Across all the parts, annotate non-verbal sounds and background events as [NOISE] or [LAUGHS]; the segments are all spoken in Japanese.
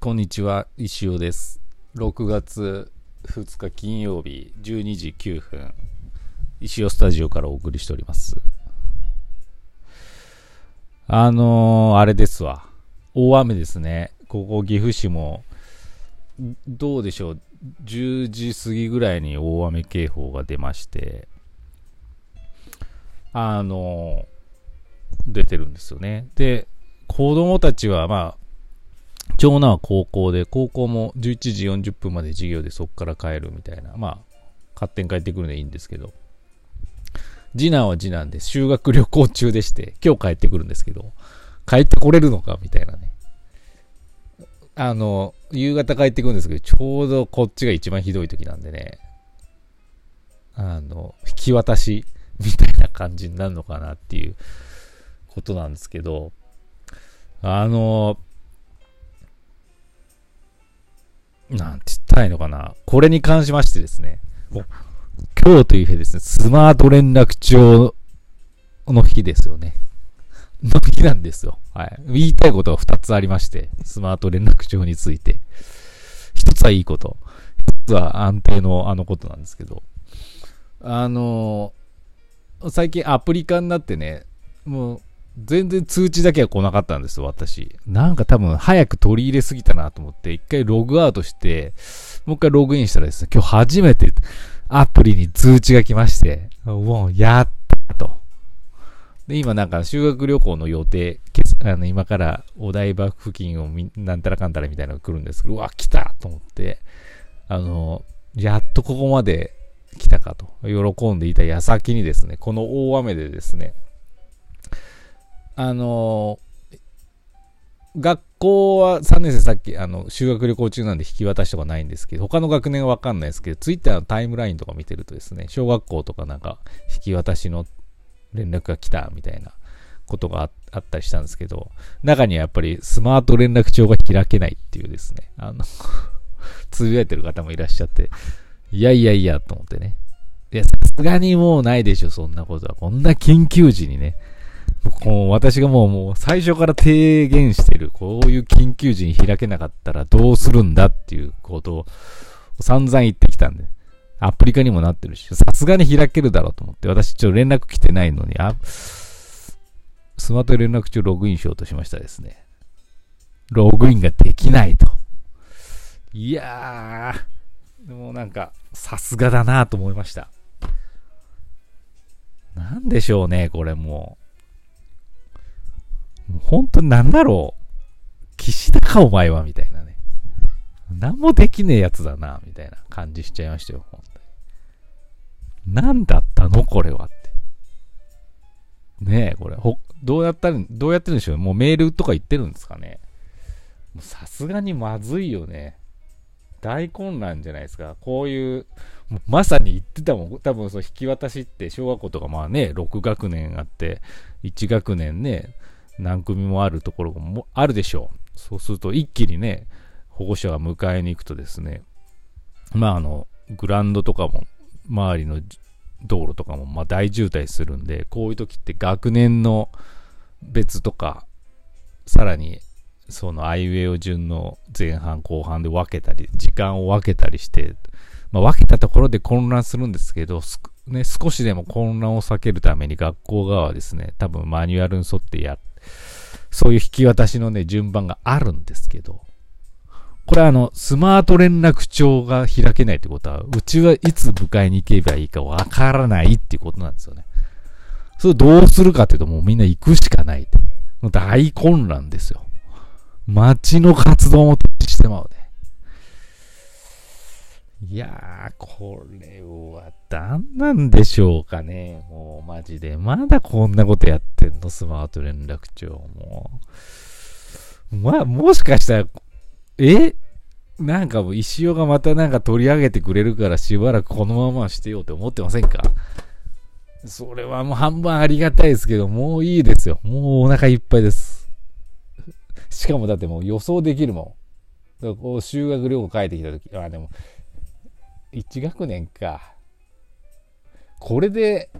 こんにちは、石尾です。6月2日金曜日12時9分、石尾スタジオからお送りしております。あのー、あれですわ。大雨ですね。ここ岐阜市も、どうでしょう。10時過ぎぐらいに大雨警報が出まして、あのー、出てるんですよね。で、子供たちは、まあ、長男は高校で、高校も11時40分まで授業でそこから帰るみたいな、まあ、勝手に帰ってくるのでいいんですけど、次男は次男で修学旅行中でして、今日帰ってくるんですけど、帰ってこれるのかみたいなね。あの、夕方帰ってくるんですけど、ちょうどこっちが一番ひどい時なんでね、あの、引き渡しみたいな感じになるのかなっていうことなんですけど、あの、なんて言ったらいいのかな。これに関しましてですね、もう今日という日ですね、スマート連絡帳の日ですよね。の日なんですよ。はい。言いたいことが2つありまして、スマート連絡帳について。1つはいいこと。1つは安定のあのことなんですけど。あの最近アプリ化になってね、もう全然通知だけは来なかったんですよ、私。なんか多分早く取り入れすぎたなと思って、一回ログアウトして、もう一回ログインしたらですね、今日初めてアプリに通知が来まして、もうやったと。で、今なんか修学旅行の予定、あの今からお台場付近をなんたらかんたらみたいなのが来るんですけど、うわ、来たと思って、あの、やっとここまで来たかと、喜んでいた矢先にですね、この大雨でですね、あの学校は3年生さっき、あの、修学旅行中なんで引き渡しとかないんですけど、他の学年はわかんないですけど、ツイッターのタイムラインとか見てるとですね、小学校とかなんか、引き渡しの連絡が来たみたいなことがあったりしたんですけど、中にはやっぱりスマート連絡帳が開けないっていうですね、あの [LAUGHS] つぶやいてる方もいらっしゃって、いやいやいや、と思ってね。いや、さすがにもうないでしょ、そんなことは。こんな緊急時にね、こう私がもうもう最初から提言してる、こういう緊急時に開けなかったらどうするんだっていうことを散々言ってきたんで、アプリ化にもなってるし、さすがに開けるだろうと思って、私ちょっと連絡来てないのに、あ、スマート連絡中ログインしようとしましたですね。ログインができないと。いやー、でもなんか、さすがだなと思いました。なんでしょうね、これもう。もう本当なんだろう。岸田かお前はみたいなね。何もできねえやつだな、みたいな感じしちゃいましたよ、本当に。何だったのこれはって。ねえ、これ、ほ、どうやったら、どうやってるんでしょうもうメールとか言ってるんですかね。さすがにまずいよね。大混乱じゃないですか。こういう、まさに言ってたもん。多分その引き渡しって小学校とかまあね、6学年あって、1学年ね、何組もあるところもあるでしょう。そうすると一気にね、保護者が迎えに行くとですね、まああの、グラウンドとかも、周りの道路とかもま大渋滞するんで、こういう時って学年の別とか、さらにそのアイウェイを順の前半後半で分けたり、時間を分けたりして、まあ、分けたところで混乱するんですけど、ね、少しでも混乱を避けるために学校側はですね、多分マニュアルに沿ってやっ、そういう引き渡しのね、順番があるんですけど、これあの、スマート連絡帳が開けないってことは、うちはいつ迎えに行けばいいかわからないっていうことなんですよね。それどうするかっていうと、もうみんな行くしかないって。大混乱ですよ。街の活動も停止してまうね。いやー、これは何なんでしょうかね。もうマジで。まだこんなことやってんのスマート連絡帳も。まあ、もしかしたら、え？なんかもう石尾がまたなんか取り上げてくれるからしばらくこのまましてようって思ってませんか？それはもう半分ありがたいですけど、もういいですよ。もうお腹いっぱいです。しかもだってもう予想できるもん。だからこう修学旅行帰ってきた時、あ、でも、1学年か。これで、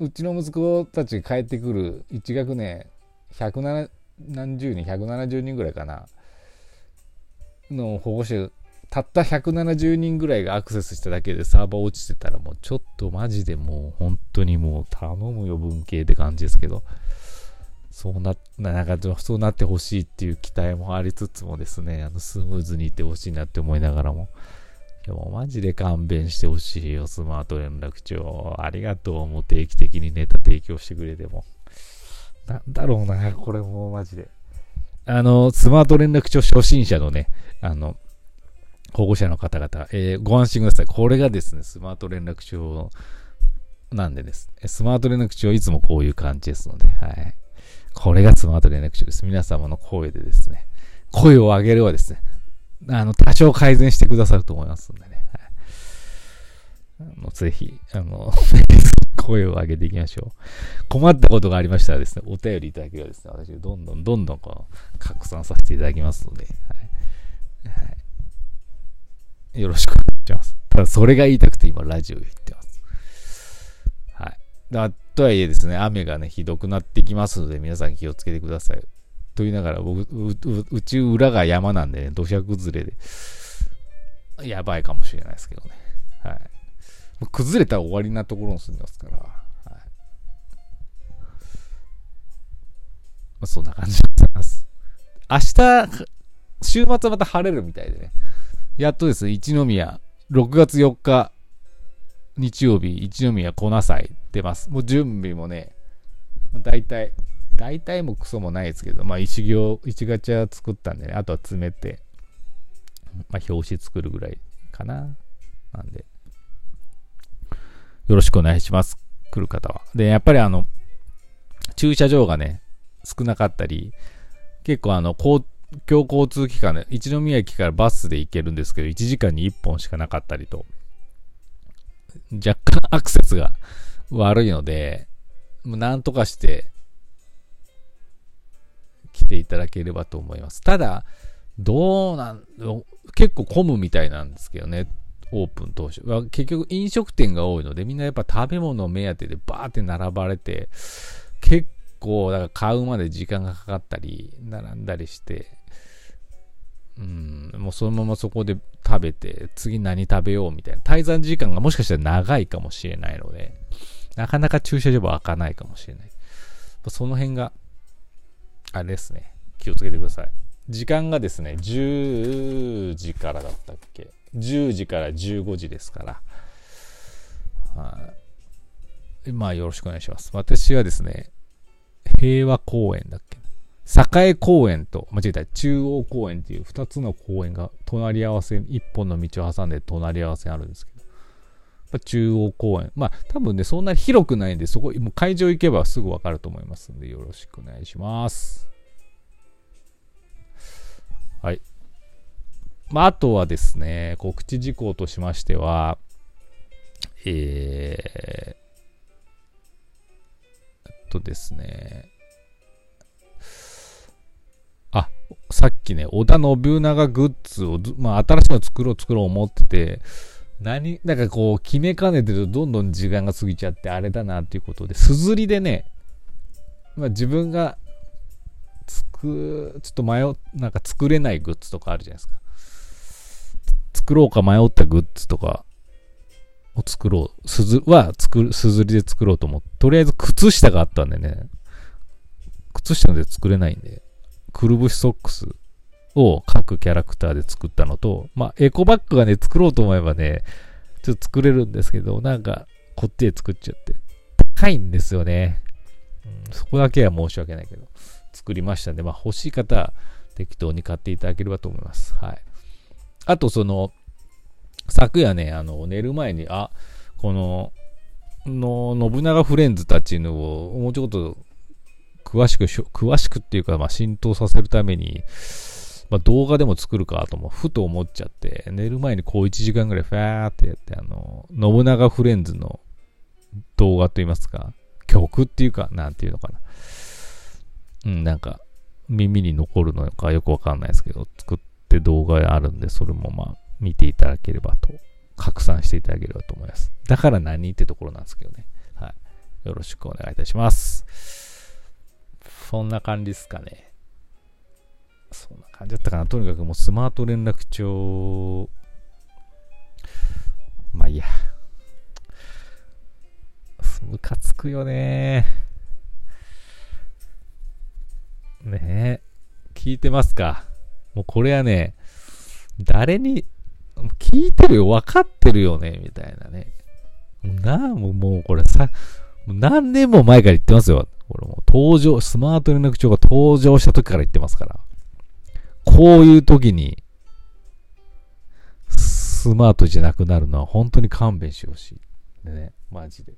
うちの息子たち帰ってくる1学年、170人、170人ぐらいかな。の保護者たった170人ぐらいがアクセスしただけでサーバー落ちてたらもうちょっとマジでもう本当にもう頼むよ文系って感じですけどそうな、なんかそうなってほしいっていう期待もありつつもですね、あのスムーズにいってほしいなって思いながらも、でもマジで勘弁してほしいよ、スマート連絡帳。ありがとう、もう定期的にネタ提供してくれても。なんだろうな、これもうマジで。あの、スマート連絡帳初心者のね、あの、保護者の方々、えー、ご安心ください。これがですね、スマート連絡帳なんでです。スマート連絡帳いつもこういう感じですので、はい。これがスマート連絡帳です。皆様の声でですね、声を上げればですね、あの、多少改善してくださると思いますんでね。はい、あのぜひ、あの、[LAUGHS] 声を上げていきましょう。困ったことがありましたらですね、お便りいただければですね、私、どんどんどんどんこう、拡散させていただきますので、はい。はい、よろしくお願いします。ただ、それが言いたくて今、ラジオ言ってます。はい。だとはいえですね、雨がね、ひどくなってきますので、皆さん気をつけてください。と言いながら、僕、うち裏が山なんでね、土砂崩れで、やばいかもしれないですけどね。はい。崩れたら終わりなところに住んでますから、はい。まあ、そんな感じでございます。明日、週末はまた晴れるみたいでね。やっとですね、一宮、6月4日、日曜日、一宮粉祭出ます。もう準備もね、大体、大体もクソもないですけど、まあ一行、一ガチャ作ったんでね、あとは詰めて、まあ表紙作るぐらいかな。なんで、よろしくお願いします。来る方は。で、やっぱりあの、駐車場がね、少なかったり、結構あの、公共交通機関で、一宮駅からバスで行けるんですけど、1時間に1本しかなかったりと、若干アクセスが悪いので、もうなんとかして来ていただければと思います。ただ、どうなん、結構混むみたいなんですけどね、オープン当初。結局飲食店が多いので、みんなやっぱ食べ物目当てでバーって並ばれて、結構、だから買うまで時間がかかったり、並んだりして、うん、もうそのままそこで食べて、次何食べようみたいな。滞在時間がもしかしたら長いかもしれないので、なかなか駐車場は開かないかもしれない。その辺が、あれですね。気をつけてください。時間がですね、10時からだったっけ ?10 時から15時ですから。はい。まあ、よろしくお願いします。私はですね、平和公園だっけ？栄公園と、間違えた、中央公園っていう2つの公園が隣り合わせ、1本の道を挟んで隣り合わせあるんですけど、ま中央公園。まあ、多分ね、そんなに広くないんで、そこ、もう会場行けばすぐわかると思いますんで、よろしくお願いします。まあ、あとはですね、告知事項としましては、えー、っとですね、あ、さっきね、織田信長グッズを、まあ、新しいの作ろう作ろう思ってて、何、なんかこう、決めかねてるとどんどん時間が過ぎちゃって、あれだなっていうことで、すずりでね、まあ、自分が、つく、ちょっと迷う、なんか作れないグッズとかあるじゃないですか。作ろうか迷ったグッズとかを作ろう。すず、は作る、すずりで作ろうと思って、とりあえず靴下があったんでね、靴下で作れないんで、くるぶしソックスを各キャラクターで作ったのと、まあ、エコバッグがね、作ろうと思えばね、ちょっと作れるんですけど、なんか、こっちで作っちゃって、高いんですよね。うん、そこだけは申し訳ないけど、作りましたんで、まあ、欲しい方は適当に買っていただければと思います。はい。あと、その、昨夜ね、あの、寝る前に、あ、この、の、信長フレンズたちのを、もうちょっと詳しく、詳しくっていうか、まあ、浸透させるために、まあ、動画でも作るかとも、ふと思っちゃって、寝る前にこう1時間ぐらいファーってやって、あの、信長フレンズの動画といいますか、曲っていうか、なんていうのかな。うん、なんか、耳に残るのかよくわかんないですけど、作って動画あるんで、それもまあ、見ていただければと、拡散していただければと思います。だから何ってところなんですけどね。はい。よろしくお願いいたします。そんな感じですかね。そんな感じだったかな。とにかくもうスマート連絡帳、まあいいや。ムカつくよねねえ。聞いてますか？もうこれはね、誰に、聞いてるよ、分かってるよね、みたいなね。なあ、もうもうこれさ、何年も前から言ってますよ。これもう登場、スマート連絡帳が登場した時から言ってますから。こういう時に、スマートじゃなくなるのは本当に勘弁してほしい。でね、マジで。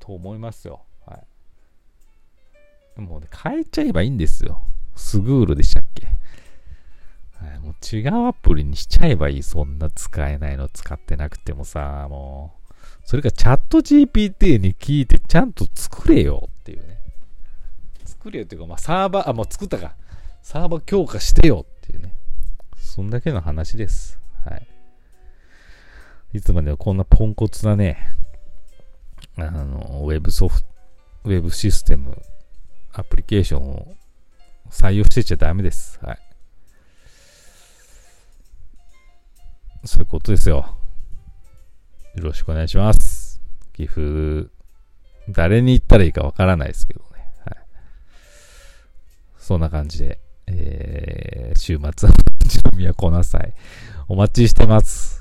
と思いますよ。もうね、変えちゃえばいいんですよ。スグールでしたっけ？はい、もう違うアプリにしちゃえばいい。そんな使えないの使ってなくてもさ、もう。それかチャット GPT に聞いてちゃんと作れよっていうね。作れよっていうか、まあサーバー、あ、もう作ったか。サーバー強化してよっていうね。そんだけの話です。はい。いつまでもこんなポンコツなね、あの、ウェブソフト、ウェブシステム、アプリケーションを採用してちゃダメです。はい。そういうことですよ。よろしくお願いします。岐阜、誰に言ったらいいかわからないですけどね。はい。そんな感じで、えー、週末は、[LAUGHS] 準備は来なさい。お待ちしてます。